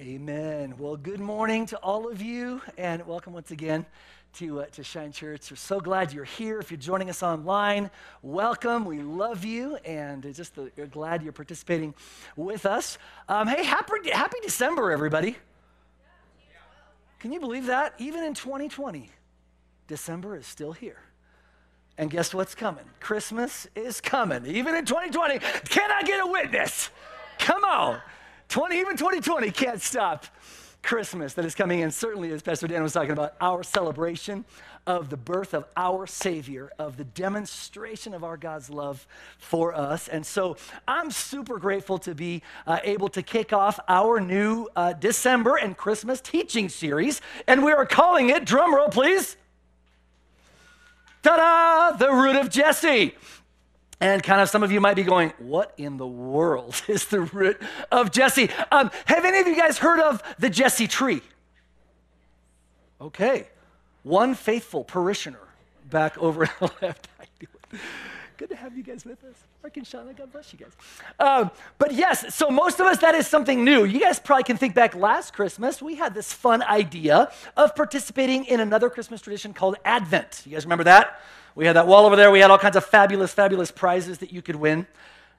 Amen. Well, good morning to all of you, and welcome once again to, uh, to Shine Church. We're so glad you're here. If you're joining us online, welcome. We love you, and just uh, glad you're participating with us. Um, hey, happy, happy December, everybody. Can you believe that? Even in 2020, December is still here. And guess what's coming? Christmas is coming. Even in 2020, can I get a witness? Come on. 20, even 2020 can't stop Christmas that is coming in. Certainly, as Pastor Dan was talking about, our celebration of the birth of our Savior, of the demonstration of our God's love for us. And so I'm super grateful to be uh, able to kick off our new uh, December and Christmas teaching series. And we are calling it, drumroll please, ta da, the root of Jesse. And kind of some of you might be going, What in the world is the root of Jesse? Um, have any of you guys heard of the Jesse tree? Okay. One faithful parishioner back over on the left. Good to have you guys with us. Mark and Shauna, God bless you guys. Um, but yes, so most of us, that is something new. You guys probably can think back last Christmas, we had this fun idea of participating in another Christmas tradition called Advent. You guys remember that? We had that wall over there. We had all kinds of fabulous, fabulous prizes that you could win.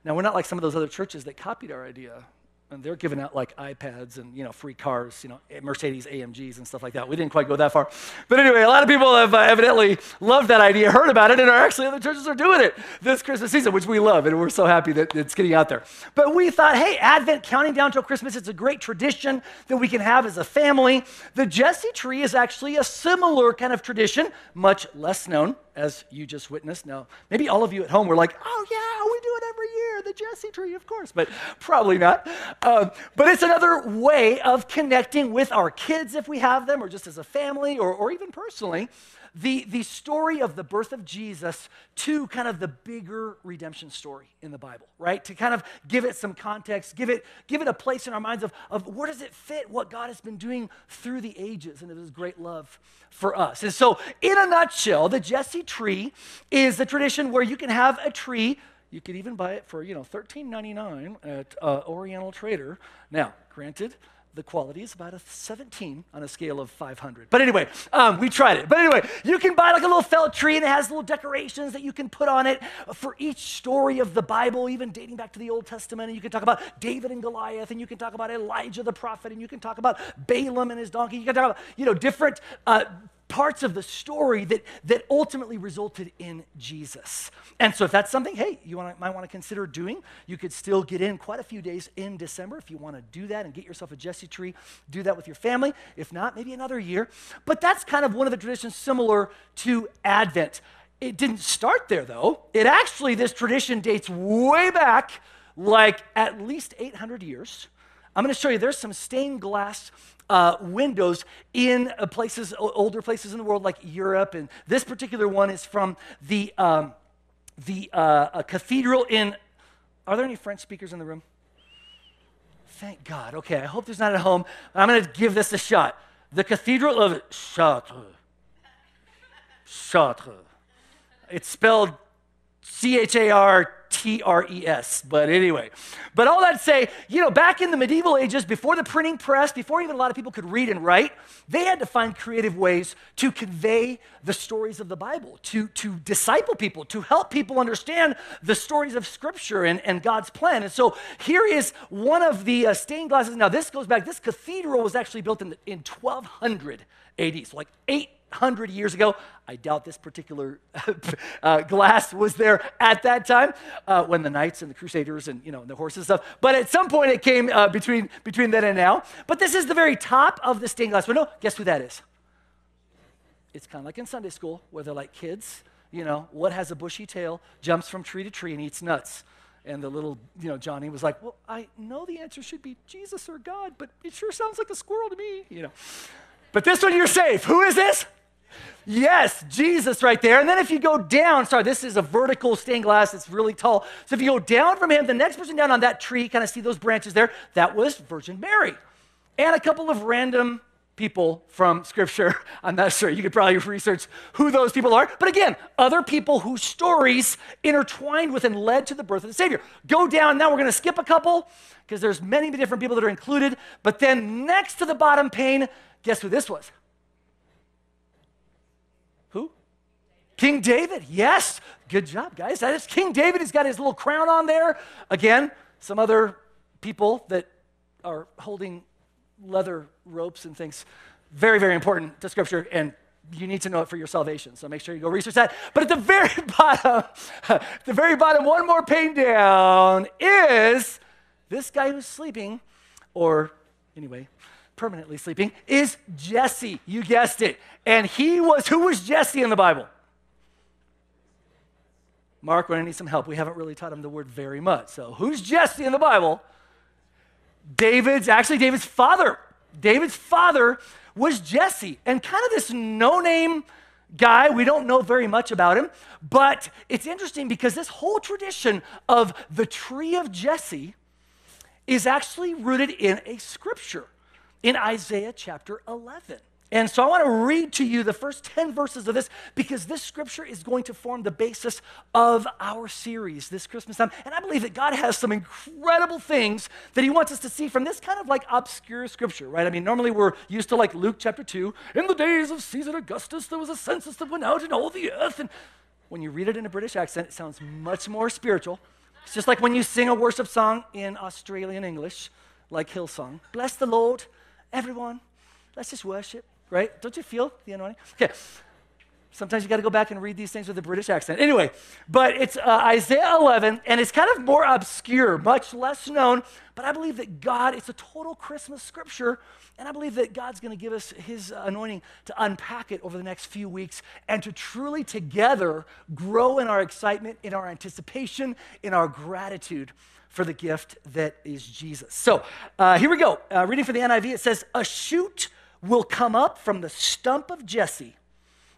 Now, we're not like some of those other churches that copied our idea and they're giving out like iPads and you know free cars, you know Mercedes AMGs and stuff like that. We didn't quite go that far, but anyway, a lot of people have uh, evidently loved that idea, heard about it, and are actually other churches are doing it this Christmas season, which we love, and we're so happy that it's getting out there. But we thought, hey, Advent, counting down till Christmas, it's a great tradition that we can have as a family. The Jesse tree is actually a similar kind of tradition, much less known as you just witnessed. Now, maybe all of you at home were like, oh, yeah, we do it every year, the Jesse tree, of course, but probably not. Um, but it's another way of connecting with our kids if we have them, or just as a family, or, or even personally, the, the story of the birth of Jesus to kind of the bigger redemption story in the Bible, right? To kind of give it some context, give it, give it a place in our minds of, of where does it fit what God has been doing through the ages and of his great love for us. And so, in a nutshell, the Jesse tree is a tradition where you can have a tree you could even buy it for, you know, $13.99 at uh, Oriental Trader. Now, granted, the quality is about a 17 on a scale of 500. But anyway, um, we tried it. But anyway, you can buy like a little felt tree and it has little decorations that you can put on it for each story of the Bible, even dating back to the Old Testament. And you can talk about David and Goliath, and you can talk about Elijah the prophet, and you can talk about Balaam and his donkey. You can talk about, you know, different uh, parts of the story that, that ultimately resulted in Jesus. And so, if that's something, hey, you wanna, might want to consider doing, you could still get in quite a few days in December if you want to do that and get yourself a Jesse tree. Do that with your family. If not, maybe another year. But that's kind of one of the traditions similar to Advent. It didn't start there, though. It actually, this tradition dates way back, like at least 800 years. I'm going to show you there's some stained glass uh, windows in uh, places, older places in the world like Europe. And this particular one is from the, um, the uh, cathedral in. Are there any French speakers in the room? Thank God. Okay, I hope there's not at home. I'm going to give this a shot. The Cathedral of Chartres. Chartres. It's spelled C H A R T R E S. But anyway, but all that to say, you know, back in the medieval ages, before the printing press, before even a lot of people could read and write, they had to find creative ways to convey the stories of the Bible, to, to disciple people, to help people understand the stories of Scripture and, and God's plan. And so here is one of the uh, stained glasses. Now, this goes back, this cathedral was actually built in, in 1200 AD, so like eight 100 years ago. I doubt this particular uh, glass was there at that time uh, when the knights and the crusaders and you know the horses and stuff. But at some point it came uh, between between then and now. But this is the very top of the stained glass window. Guess who that is? It's kind of like in Sunday school where they're like kids. You know what has a bushy tail, jumps from tree to tree, and eats nuts. And the little, you know, Johnny was like, "Well, I know the answer should be Jesus or God, but it sure sounds like a squirrel to me." You know. But this one you're safe. Who is this? Yes, Jesus right there. And then if you go down, sorry, this is a vertical stained glass, it's really tall. So if you go down from him, the next person down on that tree, kind of see those branches there, that was Virgin Mary. And a couple of random people from Scripture. I'm not sure. You could probably research who those people are. But again, other people whose stories intertwined with and led to the birth of the Savior. Go down. Now we're going to skip a couple because there's many different people that are included. But then next to the bottom pane, guess who this was? King David. Yes. Good job, guys. That is King David. He's got his little crown on there. Again, some other people that are holding leather ropes and things. Very, very important to Scripture, and you need to know it for your salvation. So make sure you go research that. But at the very bottom, the very bottom, one more pane down is this guy who's sleeping, or anyway, permanently sleeping, is Jesse. You guessed it. And he was, who was Jesse in the Bible? Mark, we're going to need some help. We haven't really taught him the word very much. So, who's Jesse in the Bible? David's, actually, David's father. David's father was Jesse, and kind of this no name guy. We don't know very much about him, but it's interesting because this whole tradition of the tree of Jesse is actually rooted in a scripture in Isaiah chapter 11. And so I want to read to you the first 10 verses of this because this scripture is going to form the basis of our series this Christmas time. And I believe that God has some incredible things that He wants us to see from this kind of like obscure scripture, right? I mean, normally we're used to like Luke chapter 2. In the days of Caesar Augustus, there was a census that went out in all the earth. And when you read it in a British accent, it sounds much more spiritual. It's just like when you sing a worship song in Australian English, like Hillsong. Bless the Lord, everyone. Let's just worship right? Don't you feel the anointing? Okay. Sometimes you got to go back and read these things with a British accent. Anyway, but it's uh, Isaiah 11, and it's kind of more obscure, much less known. But I believe that God, it's a total Christmas scripture, and I believe that God's going to give us His anointing to unpack it over the next few weeks and to truly together grow in our excitement, in our anticipation, in our gratitude for the gift that is Jesus. So uh, here we go. Uh, reading for the NIV, it says, A shoot will come up from the stump of Jesse,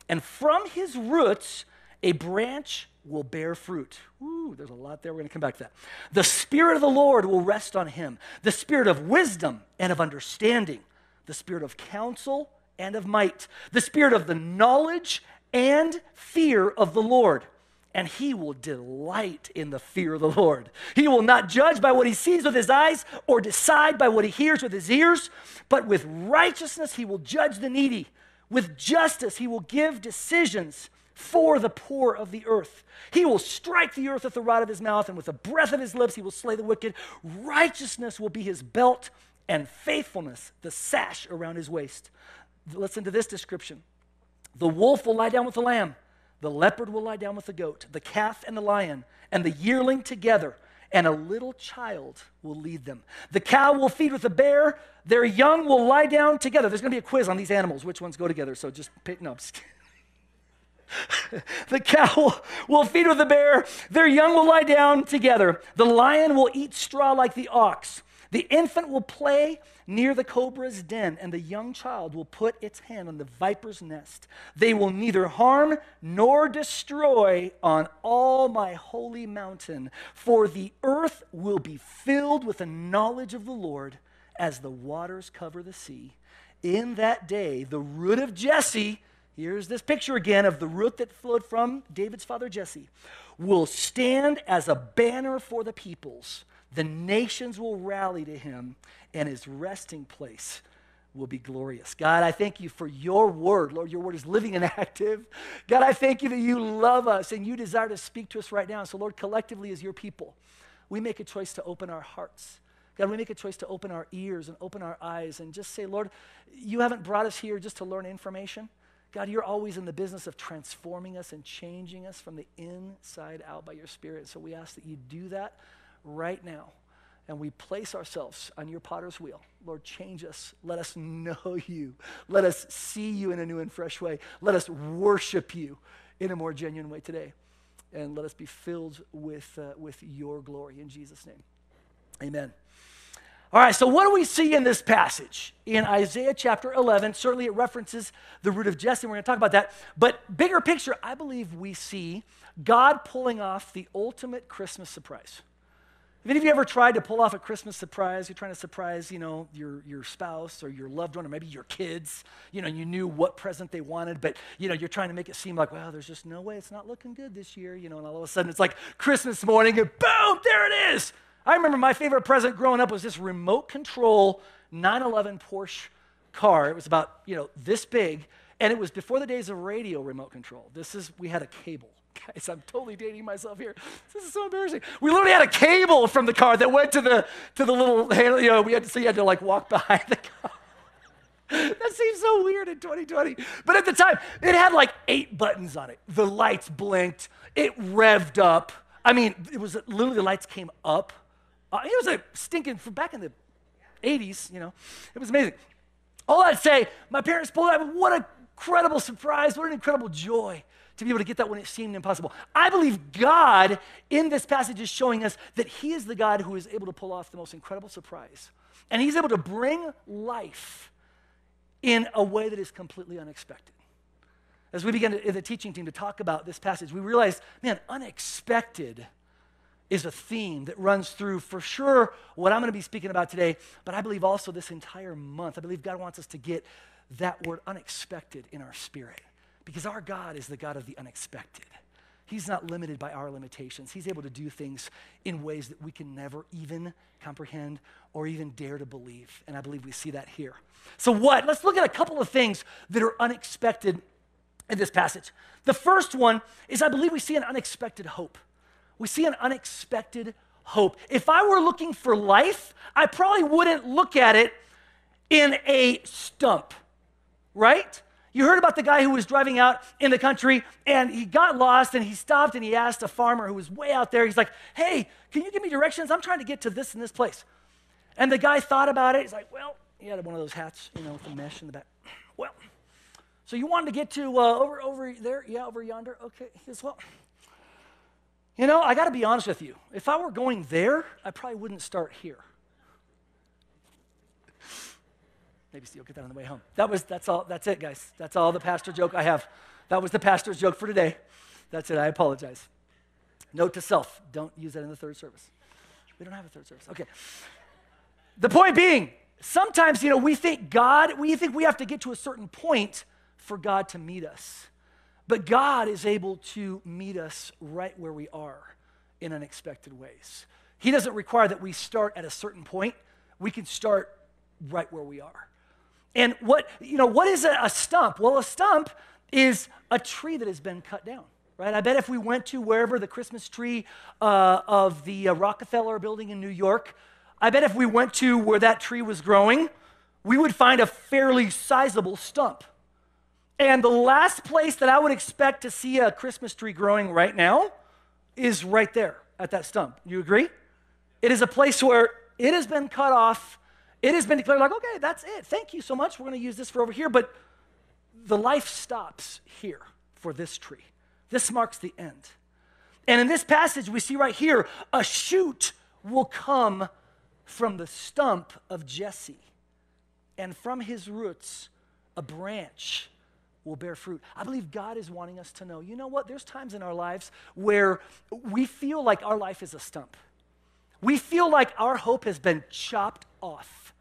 and from his roots a branch will bear fruit. Ooh, there's a lot there. We're going to come back to that. The Spirit of the Lord will rest on him the Spirit of wisdom and of understanding, the Spirit of counsel and of might, the Spirit of the knowledge and fear of the Lord and he will delight in the fear of the Lord. He will not judge by what he sees with his eyes or decide by what he hears with his ears, but with righteousness he will judge the needy. With justice he will give decisions for the poor of the earth. He will strike the earth with the rod of his mouth, and with the breath of his lips he will slay the wicked. Righteousness will be his belt, and faithfulness the sash around his waist. Listen to this description The wolf will lie down with the lamb the leopard will lie down with the goat, the calf and the lion, and the yearling together, and a little child will lead them. The cow will feed with the bear, their young will lie down together. There's going to be a quiz on these animals, which ones go together, so just pick, no, the cow will feed with the bear, their young will lie down together. The lion will eat straw like the ox. The infant will play near the cobra's den, and the young child will put its hand on the viper's nest. They will neither harm nor destroy on all my holy mountain, for the earth will be filled with the knowledge of the Lord as the waters cover the sea. In that day, the root of Jesse, here's this picture again of the root that flowed from David's father Jesse, will stand as a banner for the peoples. The nations will rally to him, and his resting place will be glorious. God, I thank you for your word. Lord, your word is living and active. God, I thank you that you love us and you desire to speak to us right now. So, Lord, collectively as your people, we make a choice to open our hearts. God, we make a choice to open our ears and open our eyes and just say, Lord, you haven't brought us here just to learn information. God, you're always in the business of transforming us and changing us from the inside out by your Spirit. So we ask that you do that right now and we place ourselves on your potter's wheel. Lord, change us. Let us know you. Let us see you in a new and fresh way. Let us worship you in a more genuine way today. And let us be filled with, uh, with your glory in Jesus' name. Amen. All right, so what do we see in this passage? In Isaiah chapter 11, certainly it references the root of Jesse, and we're going to talk about that. But bigger picture, I believe we see God pulling off the ultimate Christmas surprise. Have any of you ever tried to pull off a Christmas surprise? You're trying to surprise, you know, your, your spouse or your loved one or maybe your kids. You know, you knew what present they wanted, but, you know, you're trying to make it seem like, well, there's just no way it's not looking good this year, you know, and all of a sudden it's like Christmas morning and boom, there it is. I remember my favorite present growing up was this remote control 911 Porsche car. It was about, you know, this big, and it was before the days of radio remote control. This is, we had a cable. Guys, I'm totally dating myself here. This is so embarrassing. We literally had a cable from the car that went to the to the little you know, we had to so you had to like walk behind the car. that seems so weird in 2020. But at the time, it had like eight buttons on it. The lights blinked, it revved up. I mean, it was literally the lights came up. Uh, it was a stinking from back in the 80s, you know. It was amazing. All I'd say, my parents pulled out, what an incredible surprise, what an incredible joy to be able to get that when it seemed impossible. I believe God in this passage is showing us that He is the God who is able to pull off the most incredible surprise. And He's able to bring life in a way that is completely unexpected. As we began to, the teaching team to talk about this passage, we realized, man, unexpected is a theme that runs through for sure what I'm going to be speaking about today, but I believe also this entire month. I believe God wants us to get that word unexpected in our spirit. Because our God is the God of the unexpected. He's not limited by our limitations. He's able to do things in ways that we can never even comprehend or even dare to believe. And I believe we see that here. So, what? Let's look at a couple of things that are unexpected in this passage. The first one is I believe we see an unexpected hope. We see an unexpected hope. If I were looking for life, I probably wouldn't look at it in a stump, right? You heard about the guy who was driving out in the country and he got lost and he stopped and he asked a farmer who was way out there, he's like, hey, can you give me directions? I'm trying to get to this and this place. And the guy thought about it. He's like, well, he had one of those hats, you know, with the mesh in the back. Well, so you wanted to get to uh, over, over there? Yeah, over yonder? Okay. He says, well, you know, I got to be honest with you. If I were going there, I probably wouldn't start here. Maybe you'll get that on the way home. That was, that's all, that's it, guys. That's all the pastor joke I have. That was the pastor's joke for today. That's it. I apologize. Note to self don't use that in the third service. We don't have a third service. Okay. The point being, sometimes, you know, we think God, we think we have to get to a certain point for God to meet us. But God is able to meet us right where we are in unexpected ways. He doesn't require that we start at a certain point. We can start right where we are. And what, you know, what is a, a stump? Well, a stump is a tree that has been cut down right? I bet if we went to wherever the Christmas tree uh, of the uh, Rockefeller building in New York, I bet if we went to where that tree was growing, we would find a fairly sizable stump. And the last place that I would expect to see a Christmas tree growing right now is right there at that stump. You agree? It is a place where it has been cut off it has been declared like, okay, that's it. Thank you so much. We're going to use this for over here. But the life stops here for this tree. This marks the end. And in this passage, we see right here a shoot will come from the stump of Jesse. And from his roots, a branch will bear fruit. I believe God is wanting us to know you know what? There's times in our lives where we feel like our life is a stump. We feel like our hope has been chopped off.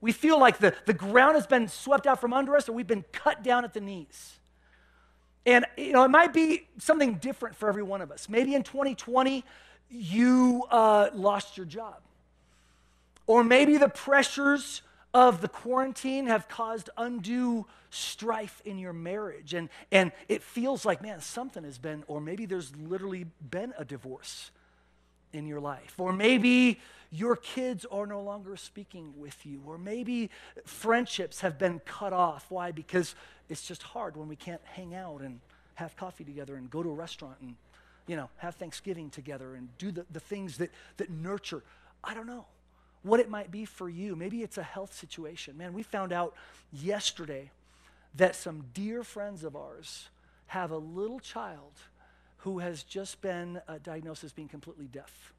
We feel like the, the ground has been swept out from under us or we've been cut down at the knees. And you know, it might be something different for every one of us. Maybe in 2020, you uh, lost your job. Or maybe the pressures of the quarantine have caused undue strife in your marriage. And, and it feels like, man, something has been, or maybe there's literally been a divorce in your life. Or maybe your kids are no longer speaking with you. Or maybe friendships have been cut off. Why? Because it's just hard when we can't hang out and have coffee together and go to a restaurant and, you know, have Thanksgiving together and do the, the things that, that nurture. I don't know what it might be for you. Maybe it's a health situation. Man, we found out yesterday that some dear friends of ours have a little child who has just been uh, diagnosed as being completely deaf.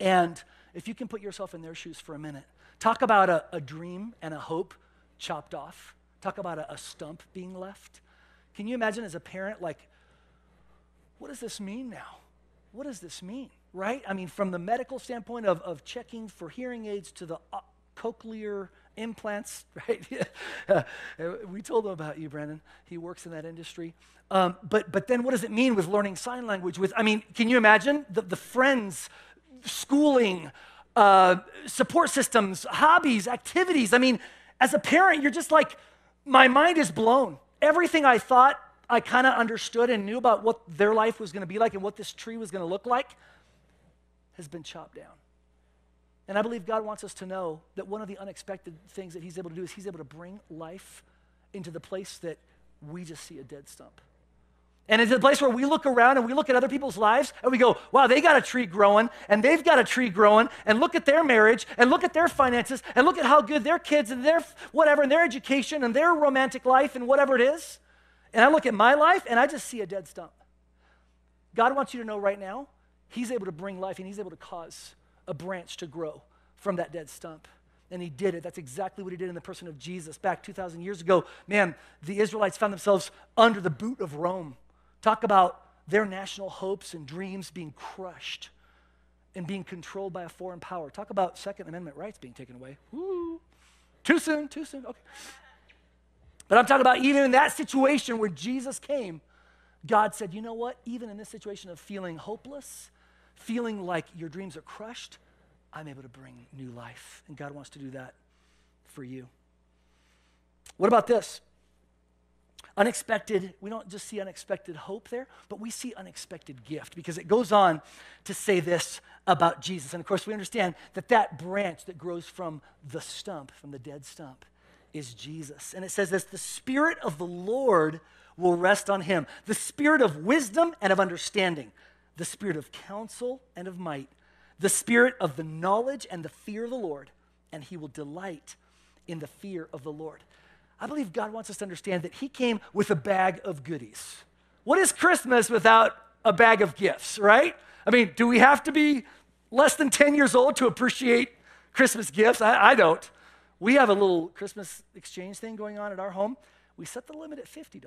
And if you can put yourself in their shoes for a minute, talk about a, a dream and a hope chopped off. Talk about a, a stump being left. Can you imagine as a parent, like, what does this mean now? What does this mean? right? I mean, from the medical standpoint of, of checking for hearing aids to the uh, cochlear implants, right? we told him about you, Brandon. He works in that industry. Um, but, but then what does it mean with learning sign language? With, I mean, can you imagine the, the friends, schooling, uh, support systems, hobbies, activities? I mean, as a parent, you're just like, my mind is blown. Everything I thought I kind of understood and knew about what their life was going to be like and what this tree was going to look like has been chopped down. And I believe God wants us to know that one of the unexpected things that He's able to do is He's able to bring life into the place that we just see a dead stump. And it's a place where we look around and we look at other people's lives and we go, wow, they got a tree growing and they've got a tree growing and look at their marriage and look at their finances and look at how good their kids and their whatever and their education and their romantic life and whatever it is. And I look at my life and I just see a dead stump. God wants you to know right now, He's able to bring life and He's able to cause a branch to grow from that dead stump. And he did it. That's exactly what he did in the person of Jesus. Back 2,000 years ago, man, the Israelites found themselves under the boot of Rome. Talk about their national hopes and dreams being crushed and being controlled by a foreign power. Talk about Second Amendment rights being taken away. Woo. Too soon, too soon. Okay. But I'm talking about even in that situation where Jesus came, God said, you know what? Even in this situation of feeling hopeless, feeling like your dreams are crushed, I'm able to bring new life. And God wants to do that for you. What about this? Unexpected, we don't just see unexpected hope there, but we see unexpected gift because it goes on to say this about Jesus. And of course, we understand that that branch that grows from the stump, from the dead stump, is Jesus. And it says this the Spirit of the Lord will rest on him, the Spirit of wisdom and of understanding, the Spirit of counsel and of might, the Spirit of the knowledge and the fear of the Lord, and he will delight in the fear of the Lord. I believe God wants us to understand that He came with a bag of goodies. What is Christmas without a bag of gifts, right? I mean, do we have to be less than 10 years old to appreciate Christmas gifts? I, I don't. We have a little Christmas exchange thing going on at our home. We set the limit at $50.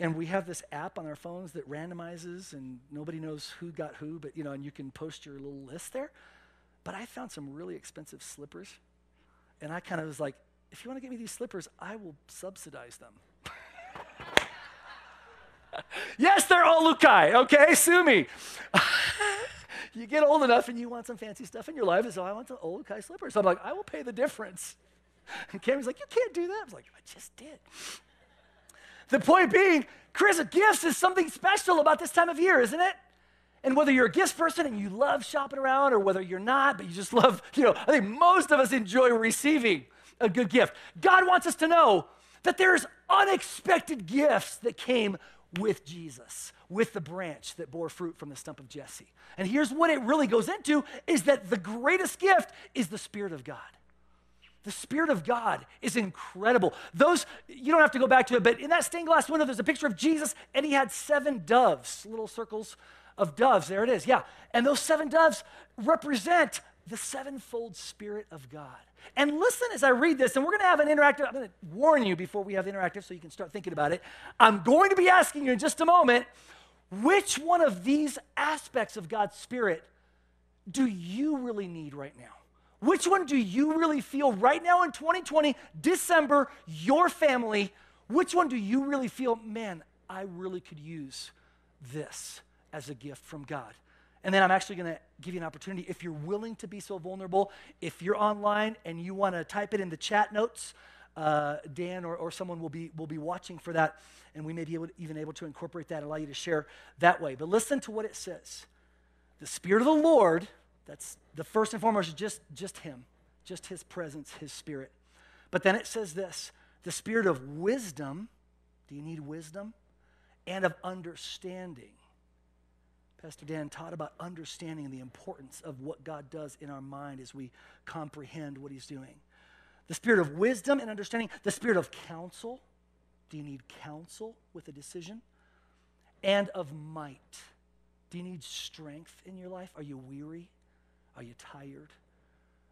And we have this app on our phones that randomizes and nobody knows who got who, but you know, and you can post your little list there. But I found some really expensive slippers. And I kind of was like, if you want to get me these slippers, I will subsidize them. yes, they're Olukai okay? Sue me. you get old enough and you want some fancy stuff in your life, and so I want some old Olukai slippers. So I'm like, I will pay the difference. And Cameron's like, you can't do that. I was like, I just did. The point being, Chris, gifts is something special about this time of year, isn't it? And whether you're a gifts person and you love shopping around, or whether you're not, but you just love, you know, I think most of us enjoy receiving a good gift. God wants us to know that there's unexpected gifts that came with Jesus, with the branch that bore fruit from the stump of Jesse. And here's what it really goes into is that the greatest gift is the Spirit of God. The Spirit of God is incredible. Those, you don't have to go back to it, but in that stained glass window, there's a picture of Jesus, and he had seven doves, little circles of doves. There it is, yeah. And those seven doves represent the sevenfold Spirit of God. And listen as I read this, and we're going to have an interactive. I'm going to warn you before we have interactive so you can start thinking about it. I'm going to be asking you in just a moment which one of these aspects of God's Spirit do you really need right now? Which one do you really feel right now in 2020, December, your family? Which one do you really feel, man, I really could use this as a gift from God? And then I'm actually going to give you an opportunity, if you're willing to be so vulnerable, if you're online and you want to type it in the chat notes, uh, Dan or, or someone will be, will be watching for that, and we may be able to, even able to incorporate that allow you to share that way. But listen to what it says. The Spirit of the Lord, that's the first and foremost, just, just Him, just His presence, His Spirit. But then it says this the Spirit of wisdom, do you need wisdom? And of understanding Pastor Dan taught about understanding the importance of what God does in our mind as we comprehend what He's doing. The spirit of wisdom and understanding, the spirit of counsel. Do you need counsel with a decision? And of might. Do you need strength in your life? Are you weary? Are you tired?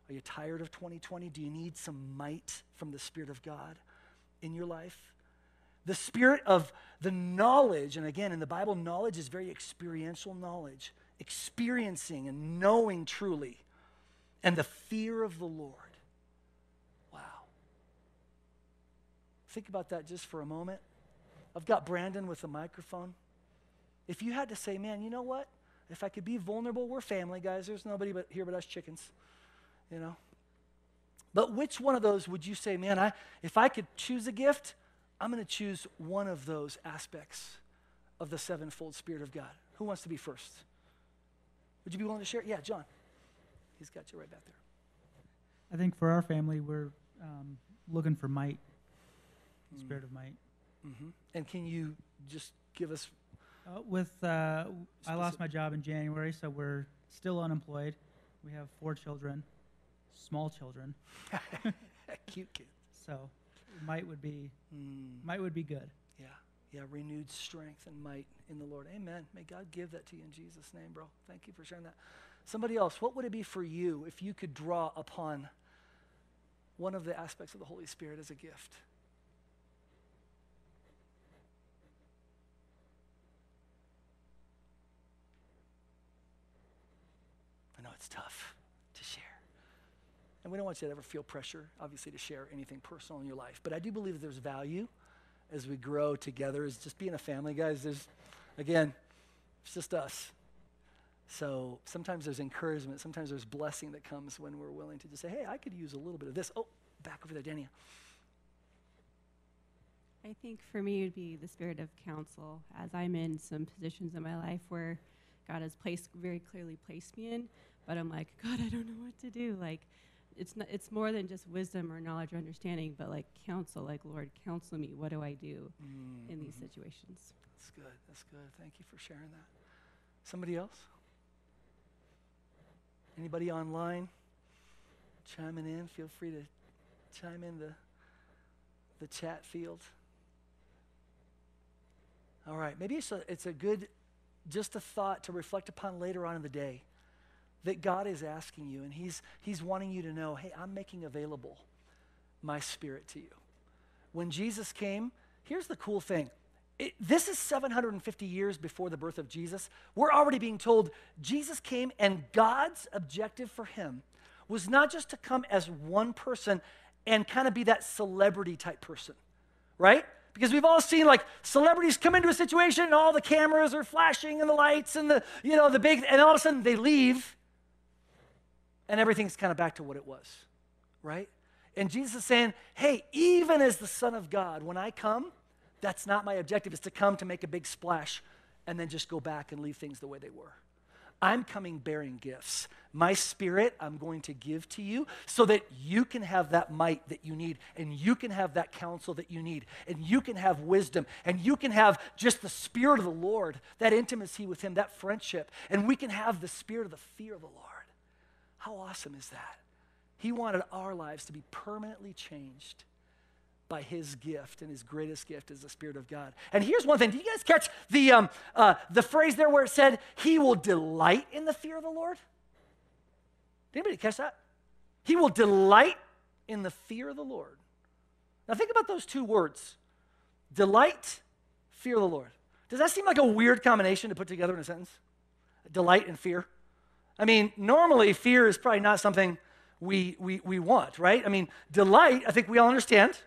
Are you tired of 2020? Do you need some might from the Spirit of God in your life? the spirit of the knowledge, and again, in the Bible, knowledge is very experiential knowledge. experiencing and knowing truly, and the fear of the Lord. Wow. Think about that just for a moment. I've got Brandon with a microphone. If you had to say, man, you know what? If I could be vulnerable, we're family, guys. There's nobody but here but us chickens, you know. But which one of those would you say, man, I, if I could choose a gift, I'm going to choose one of those aspects of the sevenfold Spirit of God? Who wants to be first? Would you be willing to share? Yeah, John. He's got you right back there. I think for our family, we're um, looking for might, the spirit of might. Mm-hmm. And can you just give us? Uh, with uh, I lost my job in January, so we're still unemployed. We have four children, small children. Cute kids. So might would be Mm, might would be good. yeah, yeah. Renewed strength and might in the Lord. Amen. May God give that to you in Jesus' name, bro. Thank you for sharing that. Somebody else, what would it be for you if you could draw upon one of the aspects of the Holy Spirit as a gift? It's tough to share. And we don't want you to ever feel pressure, obviously, to share anything personal in your life. But I do believe that there's value as we grow together, as just being a family, guys. There's, again, it's just us. So sometimes there's encouragement, sometimes there's blessing that comes when we're willing to just say, hey, I could use a little bit of this. Oh, back over there, Dania. I think for me, it would be the spirit of counsel, as I'm in some positions in my life where God has placed very clearly placed me in, but I'm like, God, I don't know what to do. Like, it's not, it's more than just wisdom or knowledge or understanding, but like counsel, like Lord, counsel me. What do I do mm-hmm. in these situations? That's good. That's good. Thank you for sharing that. Somebody else? Anybody online chiming in? Feel free to chime in the, the chat field. All right. Maybe it's a, it's a good, just a thought to reflect upon later on in the day that God is asking you and he's, he's wanting you to know, hey, I'm making available my spirit to you. When Jesus came, here's the cool thing. It, this is 750 years before the birth of Jesus. We're already being told Jesus came, and God's objective for him was not just to come as one person and kind of be that celebrity type person, right? Because we've all seen like celebrities come into a situation and all the cameras are flashing and the lights and the, you know, the big, and all of a sudden they leave and everything's kind of back to what it was, right? And Jesus is saying, hey, even as the Son of God, when I come, that's not my objective, is to come to make a big splash and then just go back and leave things the way they were. I'm coming bearing gifts. My spirit, I'm going to give to you so that you can have that might that you need, and you can have that counsel that you need, and you can have wisdom, and you can have just the spirit of the Lord, that intimacy with Him, that friendship, and we can have the spirit of the fear of the Lord. How awesome is that? He wanted our lives to be permanently changed by his gift, and his greatest gift is the Spirit of God. And here's one thing: Do you guys catch the um, uh, the phrase there where it said, "He will delight in the fear of the Lord"? Did anybody catch that? He will delight in the fear of the Lord. Now think about those two words: delight, fear of the Lord. Does that seem like a weird combination to put together in a sentence? Delight and fear. I mean, normally fear is probably not something we, we, we want, right? I mean, delight, I think we all understand.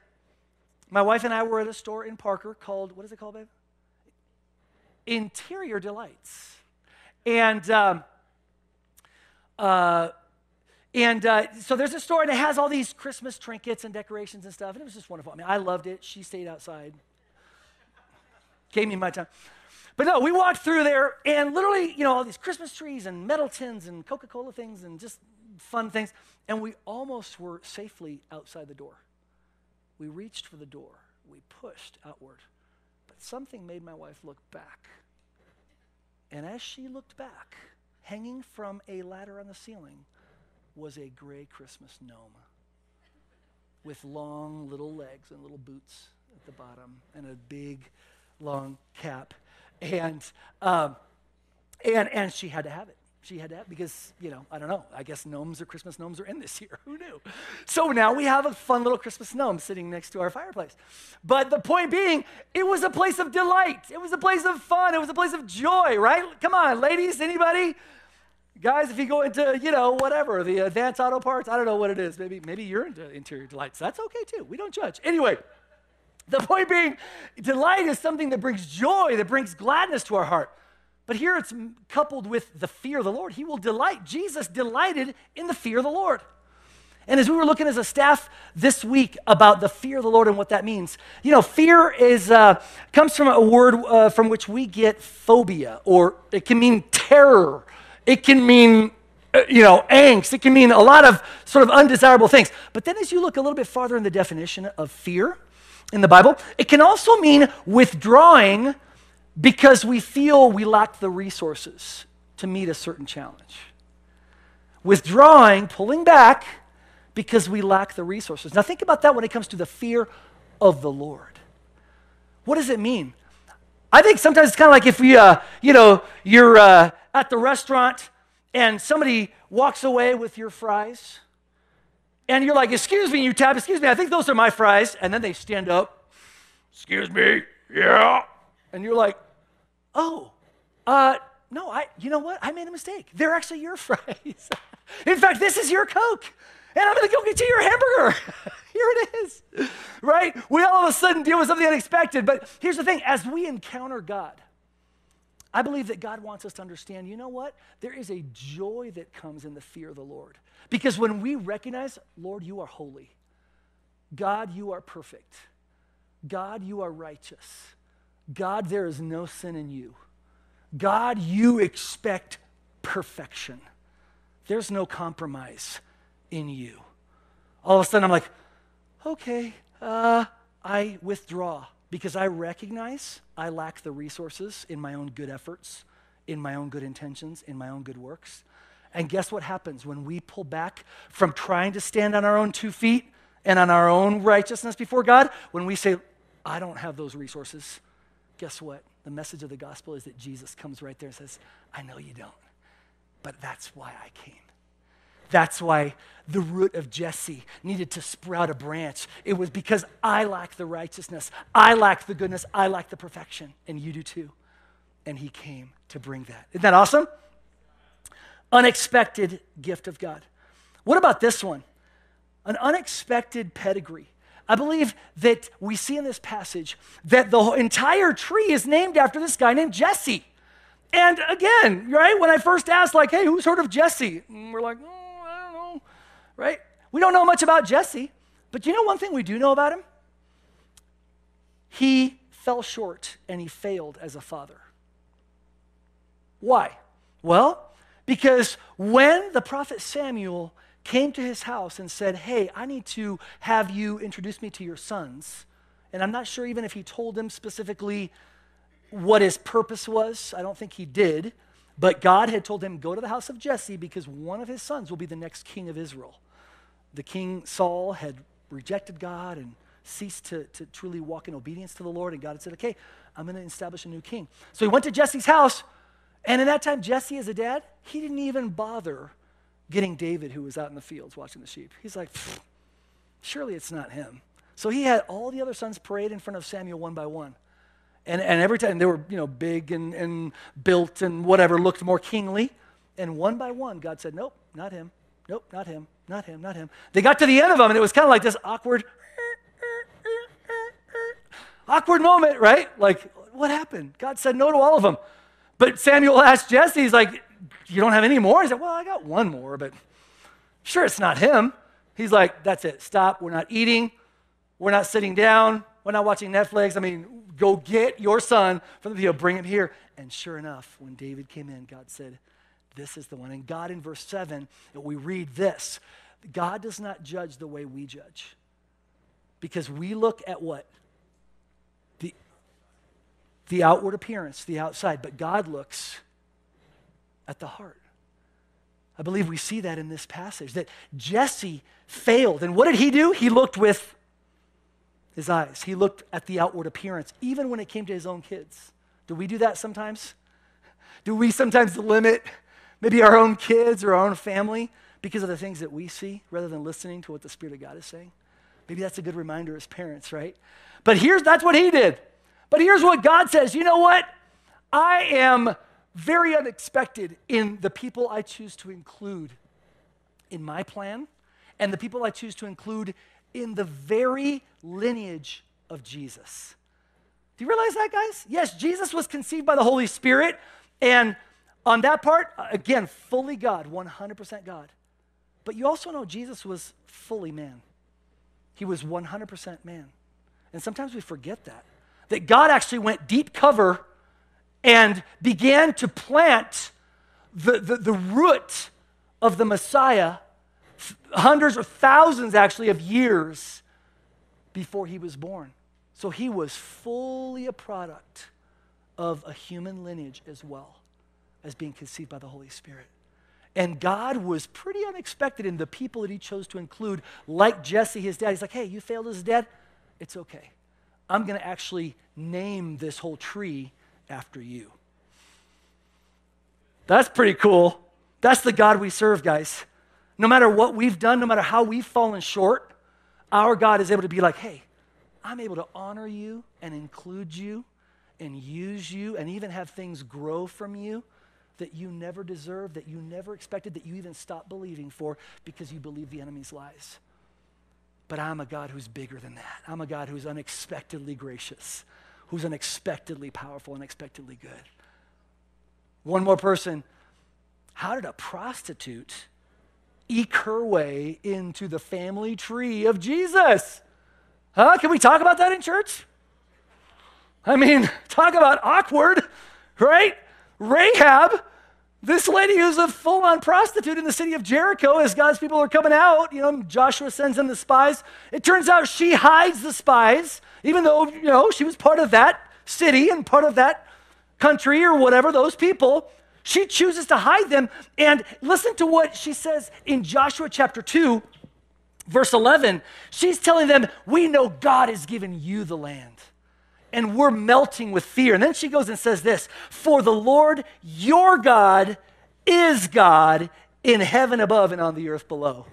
My wife and I were at a store in Parker called, what is it called, babe? Interior Delights. And, um, uh, and uh, so there's a store and it has all these Christmas trinkets and decorations and stuff. And it was just wonderful. I mean, I loved it. She stayed outside, gave me my time. But no, we walked through there and literally, you know, all these Christmas trees and metal tins and Coca Cola things and just fun things. And we almost were safely outside the door. We reached for the door, we pushed outward, but something made my wife look back. And as she looked back, hanging from a ladder on the ceiling was a gray Christmas gnome with long little legs and little boots at the bottom and a big long cap. And, um, and, and she had to have it. she had to have because, you know, I don't know. I guess gnomes or Christmas gnomes are in this year. Who knew? So now we have a fun little Christmas gnome sitting next to our fireplace. But the point being, it was a place of delight. It was a place of fun. It was a place of joy, right? Come on, ladies, anybody? Guys, if you go into, you know, whatever, the advanced auto parts, I don't know what it is. Maybe, maybe you're into interior delights. That's okay too. We don't judge. Anyway, the point being, delight is something that brings joy, that brings gladness to our heart. But here it's coupled with the fear of the Lord. He will delight. Jesus delighted in the fear of the Lord. And as we were looking as a staff this week about the fear of the Lord and what that means, you know, fear is uh, comes from a word uh, from which we get phobia, or it can mean terror. It can mean, uh, you know, angst. It can mean a lot of sort of undesirable things. But then as you look a little bit farther in the definition of fear in the Bible, it can also mean withdrawing because we feel we lack the resources to meet a certain challenge. Withdrawing, pulling back, because we lack the resources. Now, think about that when it comes to the fear of the Lord. What does it mean? I think sometimes it's kind of like if we, uh, you know, you're uh, at the restaurant and somebody walks away with your fries, and you're like, "Excuse me," you tap, "Excuse me, I think those are my fries," and then they stand up, "Excuse me, yeah," and you're like, oh, uh, no, I, you know what? I made a mistake. They're actually your fries. In fact, this is your Coke. And I'm to go get you your hamburger. Here it is. Right? We all of a sudden deal with something unexpected. But here's the thing as we encounter God, I believe that God wants us to understand you know what? There is a joy that comes in the fear of the Lord. Because when we recognize, Lord, you are holy, God, you are perfect, God, you are righteous. God, there is no sin in you. God, you expect perfection. There's no compromise in you. All of a sudden, I'm like, okay, uh, I withdraw because I recognize I lack the resources in my own good efforts, in my own good intentions, in my own good works. And guess what happens when we pull back from trying to stand on our own two feet and on our own righteousness before God? When we say, I don't have those resources, guess what? The message of the gospel is that Jesus comes right there and says, I know you don't, but that's why I came. That's why the root of Jesse needed to sprout a branch. It was because I lack the righteousness, I lack the goodness, I lack the perfection, and you do too. And he came to bring that. Isn't that awesome? Unexpected gift of God. What about this one? An unexpected pedigree. I believe that we see in this passage that the entire tree is named after this guy named Jesse. And again, right, when I first asked, like, hey, who's heard of Jesse? And we're like, know, right? We don't know much about Jesse, but you know one thing we do know about him? He fell short and he failed as a father. Why? Well, because when the prophet Samuel came to his house and said, Hey, I need to have you introduce me to your sons. And I'm not sure even if he told him specifically what his purpose was. I don't think he did. But God had told him, Go to the house of Jesse because one of his sons will be the next king of Israel. The king Saul had rejected God and ceased to, to truly walk in obedience to the Lord. And God had said, Okay, I'm going to establish a new king. So he went to Jesse's house. And in that time, Jesse, as a dad, he didn't even bother getting David, who was out in the fields watching the sheep. He's like, surely it's not him. So he had all the other sons parade in front of Samuel one by one. And, and every time they were, you know, big and, and built and whatever, looked more kingly. And one by one, God said, nope, not him. Nope, not him. Not him, not him. They got to the end of them, and it was kind of like this awkward, awkward moment, right? Like, what happened? God said no to all of them. But Samuel asked Jesse, he's like, you don't have any more? He said, Well, I got one more, but sure it's not him. He's like, That's it. Stop. We're not eating. We're not sitting down. We're not watching Netflix. I mean, go get your son from the field, bring him here. And sure enough, when David came in, God said, This is the one. And God, in verse 7, we read this God does not judge the way we judge. Because we look at what? The, the outward appearance, the outside. But God looks at the heart. I believe we see that in this passage that Jesse failed. And what did he do? He looked with his eyes, he looked at the outward appearance, even when it came to his own kids. Do we do that sometimes? Do we sometimes limit maybe our own kids or our own family because of the things that we see rather than listening to what the Spirit of God is saying. Maybe that's a good reminder as parents, right? But here's that's what he did. But here's what God says you know what? I am very unexpected in the people I choose to include in my plan and the people I choose to include in the very lineage of Jesus. Do you realize that, guys? Yes, Jesus was conceived by the Holy Spirit, and on that part, again, fully God, 100% God. But you also know Jesus was fully man. He was 100% man. And sometimes we forget that. That God actually went deep cover and began to plant the, the, the root of the Messiah hundreds or thousands actually of years before he was born. So he was fully a product of a human lineage as well as being conceived by the Holy Spirit. And God was pretty unexpected in the people that he chose to include, like Jesse, his dad. He's like, hey, you failed as a dad? It's okay. I'm going to actually name this whole tree after you. That's pretty cool. That's the God we serve, guys. No matter what we've done, no matter how we've fallen short, our God is able to be like, hey, I'm able to honor you and include you and use you and even have things grow from you that you never deserved, that you never expected, that you even stopped believing for because you believe the enemy's lies. But I'm a God who's bigger than that. I'm a God who's unexpectedly gracious, who's unexpectedly powerful, unexpectedly good. One more person. How did a prostitute eke her way into the family tree of Jesus? Huh? Can we talk about that in church? I mean, talk about awkward, right? Rahab this lady who's a full on prostitute in the city of Jericho, as God's people are coming out, you know, Joshua sends in the spies. It turns out she hides the spies, even though, you know, she was part of that city and part of that country or whatever, those people. She chooses to hide them. And listen to what she says in Joshua chapter 2, verse 11. She's telling them, We know God has given you the land and we're melting with fear. And then she goes and says this For the Lord your God is God in heaven above and on the earth below.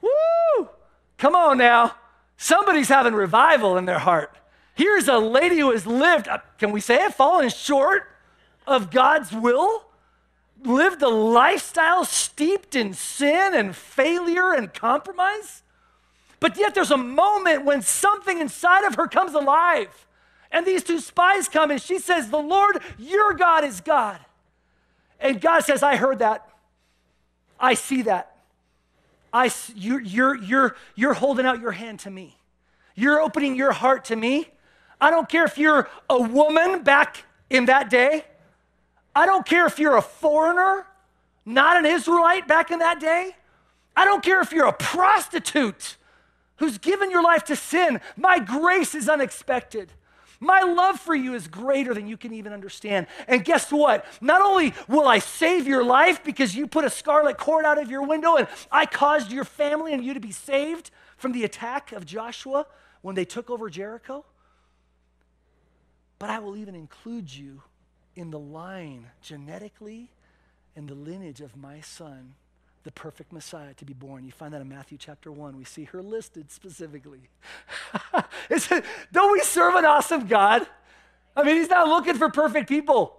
Woo! Come on now. Somebody's having revival in their heart. Here's a lady who has lived, uh, can we say it, fallen short of God's will? Lived a lifestyle steeped in sin and failure and compromise? But yet there's a moment when something inside of her comes alive and these two spies come and she says, The Lord, your God is God. And God says, I heard that. I see that. I, you're, you're, you're, you're holding out your hand to me. You're opening your heart to me. I don't care if you're a woman back in that day. I don't care if you're a foreigner, not an Israelite back in that day. I don't care if you're a prostitute who's given your life to sin. My grace is unexpected. My love for you is greater than you can even understand. And guess what? Not only will I save your life because you put a scarlet cord out of your window and I caused your family and you to be saved from the attack of Joshua when they took over Jericho, but I will even include you in the line genetically in the lineage of my son the perfect Messiah to be born. You find that in Matthew chapter 1. We see her listed specifically. it, don't we serve an awesome God? I mean, he's not looking for perfect people.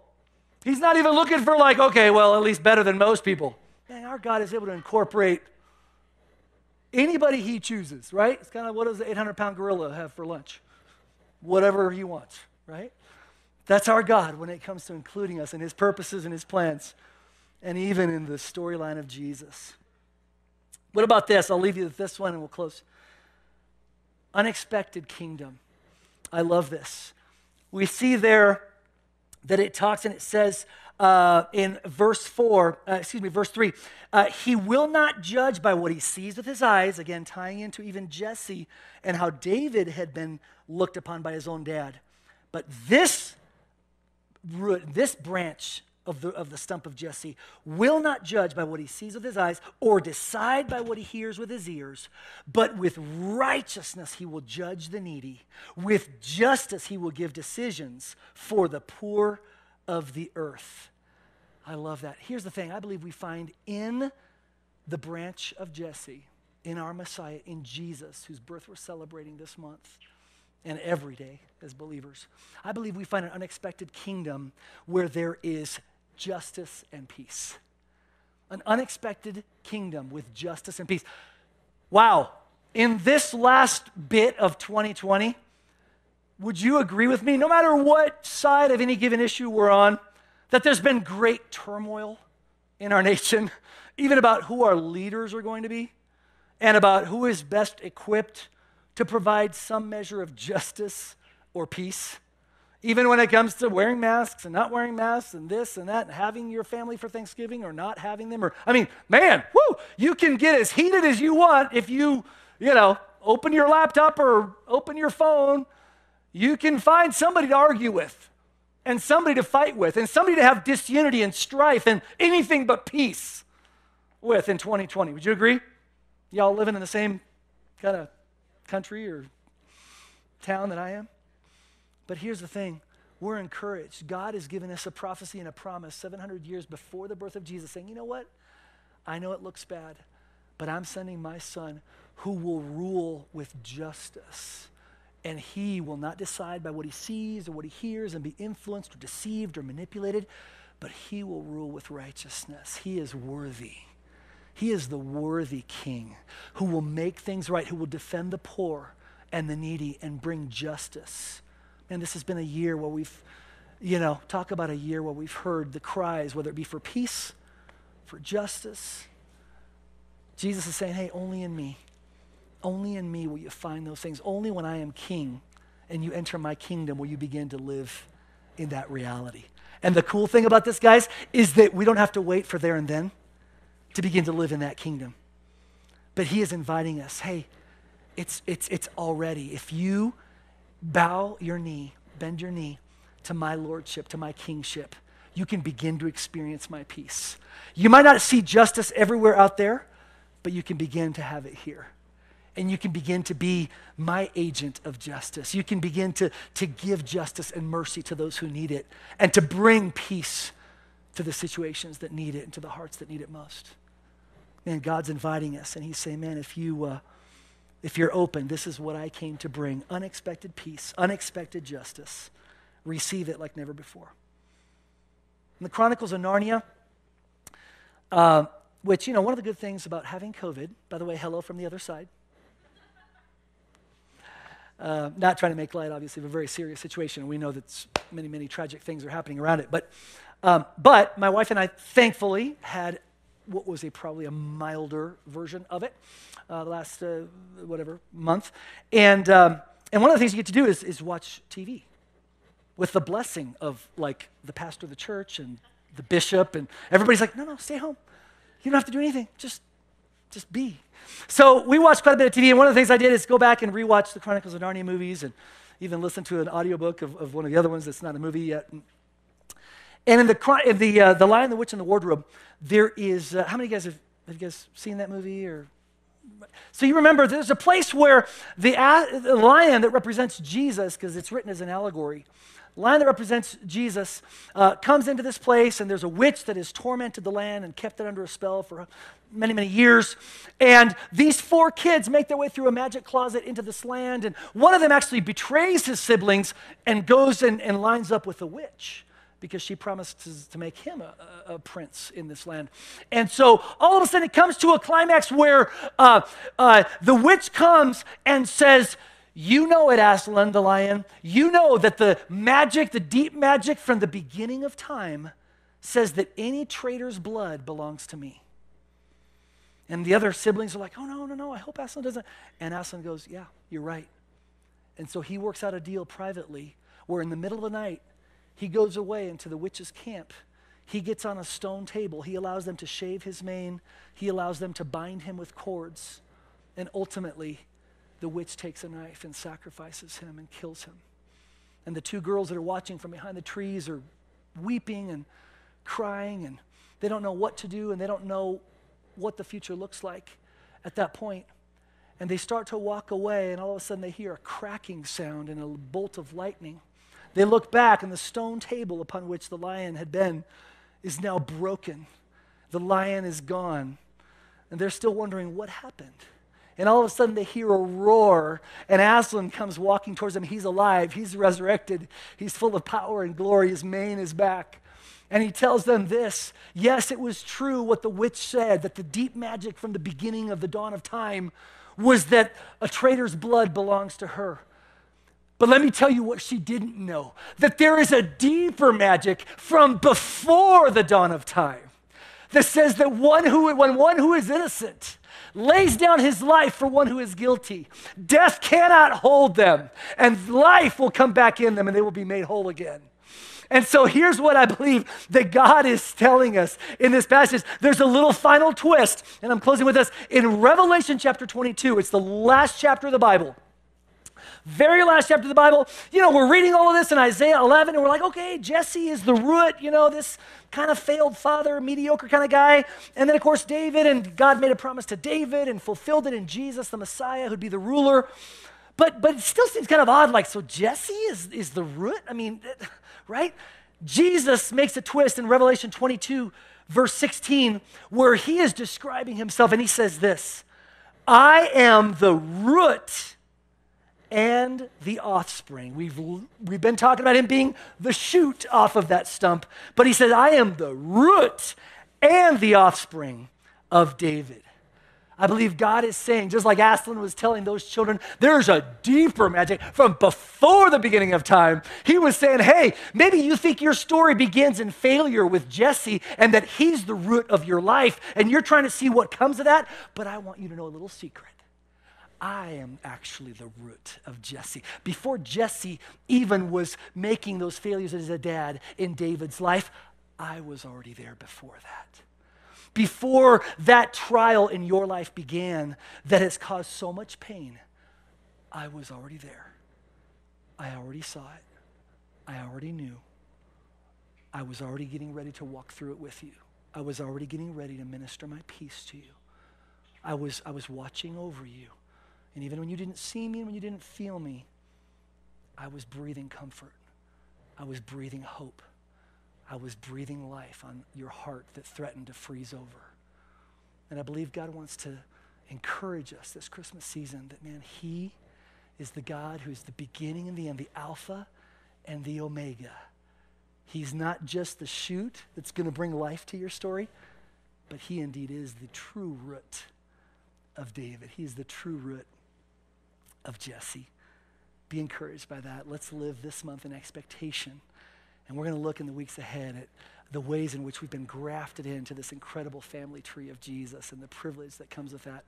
He's not even looking for, like, okay, well, at least better than most people. Man, our God is able to incorporate anybody he chooses, right? It's kind of what does the 800 pound gorilla have for lunch? Whatever he wants, right? That's our God when it comes to including us in his purposes and his plans and even in the storyline of Jesus. What about this? I'll leave you with this one and we'll close. Unexpected kingdom. I love this. We see there that it talks and it says uh, in verse 4, uh, excuse me, verse 3, uh, he will not judge by what he sees with his eyes, again, tying into even Jesse and how David had been looked upon by his own dad. But this root, this branch of the, of the stump of Jesse will not judge by what he sees with his eyes or decide by what he hears with his ears, but with righteousness he will judge the needy. With justice he will give decisions for the poor of the earth. I love that. Here's the thing I believe we find in the branch of Jesse, in our Messiah, in Jesus, whose birth we're celebrating this month and every day as believers. I believe we find an unexpected kingdom where there is justice and peace. An unexpected kingdom with justice and peace. Wow. In this last bit of 2020, would you agree with me, no matter what side of any given issue we're on, that there's been great turmoil in our nation, even about who our leaders are going to be and about who is best equipped to provide some measure of justice or peace? Even when it comes to wearing masks and not wearing masks and this and that, and having your family for Thanksgiving or not having them, or I mean, man, whoo, you can get as heated as you want if you, you know, open your laptop or open your phone. You can find somebody to argue with and somebody to fight with and somebody to have disunity and strife and anything but peace with in 2020. Would you agree? Y'all living in the same kind of country or town that I am? But here's the thing we're encouraged. God has given us a prophecy and a promise 700 years before the birth of Jesus saying, you know what? I know it looks bad, but I'm sending my son who will rule with justice. And he will not decide by what he sees or what he hears and be influenced or deceived or manipulated, but he will rule with righteousness. He is worthy. He is the worthy king who will make things right, who will defend the poor and the needy and bring justice and this has been a year where we've, you know, talk about a year where we've heard the cries, whether it be for peace, for justice. Jesus is saying, hey, only in me, only in me will you find those things. Only when I am king and you enter my kingdom will you begin to live in that reality. And the cool thing about this, guys, is that we don't have to wait for there and then to begin to live in that kingdom. But he is inviting us, hey, it's, it's, it's already. If you bow your knee, bend your knee to my lordship, to my kingship, you can begin to experience my peace. You might not see justice everywhere out there, but you can begin to have it here. And you can begin to be my agent of justice. You can begin to, to give justice and mercy to those who need it and to bring peace to the situations that need it and to the hearts that need it most. Man, God's inviting us, and He's saying, man, if you. Uh, if you're open, this is what I came to bring unexpected peace, unexpected justice. Receive it like never before. In the Chronicles of Narnia, uh, which, you know, one of the good things about having COVID, by the way, hello from the other side. Uh, not trying to make light, obviously, of a very serious situation. We know that many, many tragic things are happening around it. But, um, but my wife and I, thankfully, had what was a probably a milder version of it uh, the last uh, whatever month. And, um, and one of the things you get to do is, is watch TV with the blessing of like the pastor of the church and the bishop and everybody's like, no, no, stay home. You don't have to do anything. Just, just be. So we watched quite a bit of TV, and one of the things I did is go back and rewatch the Chronicles of Narnia movies and even listen to an audiobook of, of one of the other ones that's not a movie yet. And in the, in the, uh, the Lion, the Witch, and the Wardrobe, there is, uh, how many of you guys have, have you guys seen that movie or so you remember there's a place where the, the lion that represents Jesus, because it's written as an allegory, lion that represents Jesus uh, comes into this place, and there's a witch that has tormented the land and kept it under a spell for many, many years. And these four kids make their way through a magic closet into this land, and one of them actually betrays his siblings and goes and, and lines up with the witch because she promises to make him a, a, prince in this land. And so all of a sudden it comes to a climax where uh, uh, the witch comes and says, You know it, Aslan the lion. You know that the magic, the deep magic from the beginning of time, says that any traitor's blood belongs to me. And the other siblings are like, Oh, no, no, no, I hope Aslan doesn't. And Aslan goes, Yeah, you're right. And so he works out a deal privately where in the middle of the night, he goes away into the witch's camp. He gets on a stone table. He allows them to shave his mane. He allows them to bind him with cords. And ultimately, the witch takes a knife and sacrifices him and kills him. And the two girls that are watching from behind the trees are weeping and crying, and they don't know what to do, and they don't know what the future looks like at that point. And they start to walk away, and all of a sudden they hear a cracking sound and a bolt of lightning. They look back, and the stone table upon which the lion had been is now broken. The lion is gone. And they're still wondering what happened. And all of a sudden, they hear a roar, and Aslan comes walking towards them. He's alive, he's resurrected, he's full of power and glory. His mane is back. And he tells them this Yes, it was true what the witch said that the deep magic from the beginning of the dawn of time was that a traitor's blood belongs to her. But let me tell you what she didn't know that there is a deeper magic from before the dawn of time that says that one who, when one who is innocent lays down his life for one who is guilty, death cannot hold them, and life will come back in them and they will be made whole again. And so here's what I believe that God is telling us in this passage. There's a little final twist, and I'm closing with this. In Revelation chapter 22, it's the last chapter of the Bible very last chapter of the Bible. You know, we're reading all of this in Isaiah 11, and we're like, okay, Jesse is the root, you know, this kind of failed father, mediocre kind of guy. And then, of course, David, and God made a promise to David and fulfilled it in Jesus, the Messiah, who'd be the ruler. But, but it still seems kind of odd, like, so Jesse is, is the root? I mean, right? Jesus makes a twist in Revelation 22, verse 16, where he is describing himself, and he says this I am the root and the offspring. We've, we've been talking about him being the shoot off of that stump, but he says, I am the root and the offspring of David. I believe God is saying, just like Aslan was telling those children, there's a deeper magic from before the beginning of time. He was saying, hey, maybe you think your story begins in failure with Jesse and that he's the root of your life and you're trying to see what comes of that, but I want you to know a little secret. I am actually the root of Jesse. Before Jesse even was making those failures as a dad in David's life, I was already there before that. Before that trial in your life began that has caused so much pain, I was already there. I already saw it. I already knew. I was already getting ready to walk through it with you. I was already getting ready to minister my peace to you. I was, I was watching over you. And even when you didn't see me and when you didn't feel me, I was breathing comfort. I was breathing hope. I was breathing life on your heart that threatened to freeze over. And I believe God wants to encourage us this Christmas season that, man, He is the God who is the beginning and the end, the Alpha and the Omega. He's not just the shoot that's going to bring life to your story, but He indeed is the true root of David. He's the true root of Jesse. Be encouraged by that. Let's live this month in expectation. And we're going to look in the weeks ahead at the ways in which we've been grafted into this incredible family tree of Jesus and the privilege that comes with that.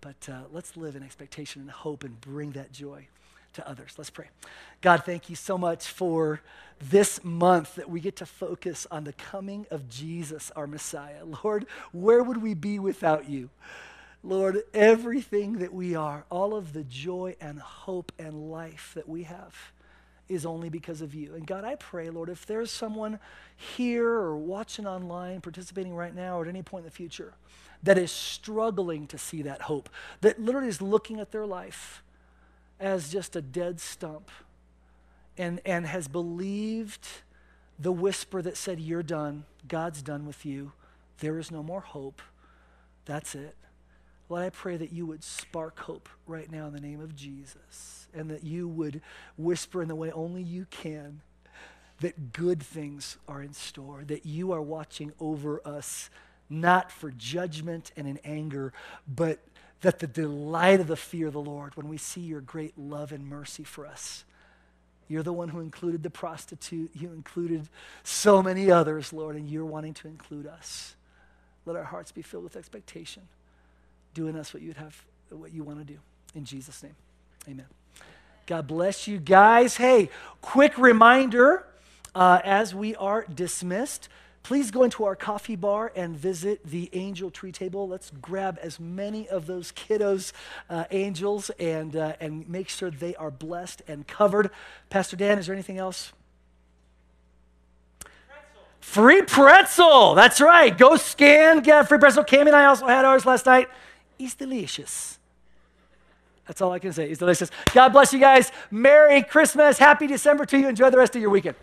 But uh, let's live in expectation and hope and bring that joy to others. Let's pray. God, thank you so much for this month that we get to focus on the coming of Jesus, our Messiah. Lord, where would we be without you? Lord, everything that we are, all of the joy and hope and life that we have is only because of you. And God, I pray, Lord, if there's someone here or watching online, participating right now, or at any point in the future, that is struggling to see that hope, that literally is looking at their life as just a dead stump and, and has believed the whisper that said, You're done, God's done with you, there is no more hope, that's it. Lord, I pray that you would spark hope right now in the name of Jesus and that you would whisper in the way only you can that good things are in store, that you are watching over us, not for judgment and in anger, but that the delight of the fear of the Lord, when we see your great love and mercy for us, you're the one who included the prostitute. You included so many others, Lord, and you're wanting to include us. Let our hearts be filled with expectation do in us what you'd have, what you want to do. In Jesus' name, amen. God bless you guys. Hey, quick reminder uh, as we are dismissed, please go into our coffee bar and visit the angel tree table. Let's grab as many of those kiddos, uh, angels, and, uh, and make sure they are blessed and covered. Pastor Dan, is there anything else? Free pretzel. That's right. Go scan, get free pretzel. Cami and I also had ours last night. He's delicious. That's all I can say. He's delicious. God bless you guys. Merry Christmas. Happy December to you. Enjoy the rest of your weekend.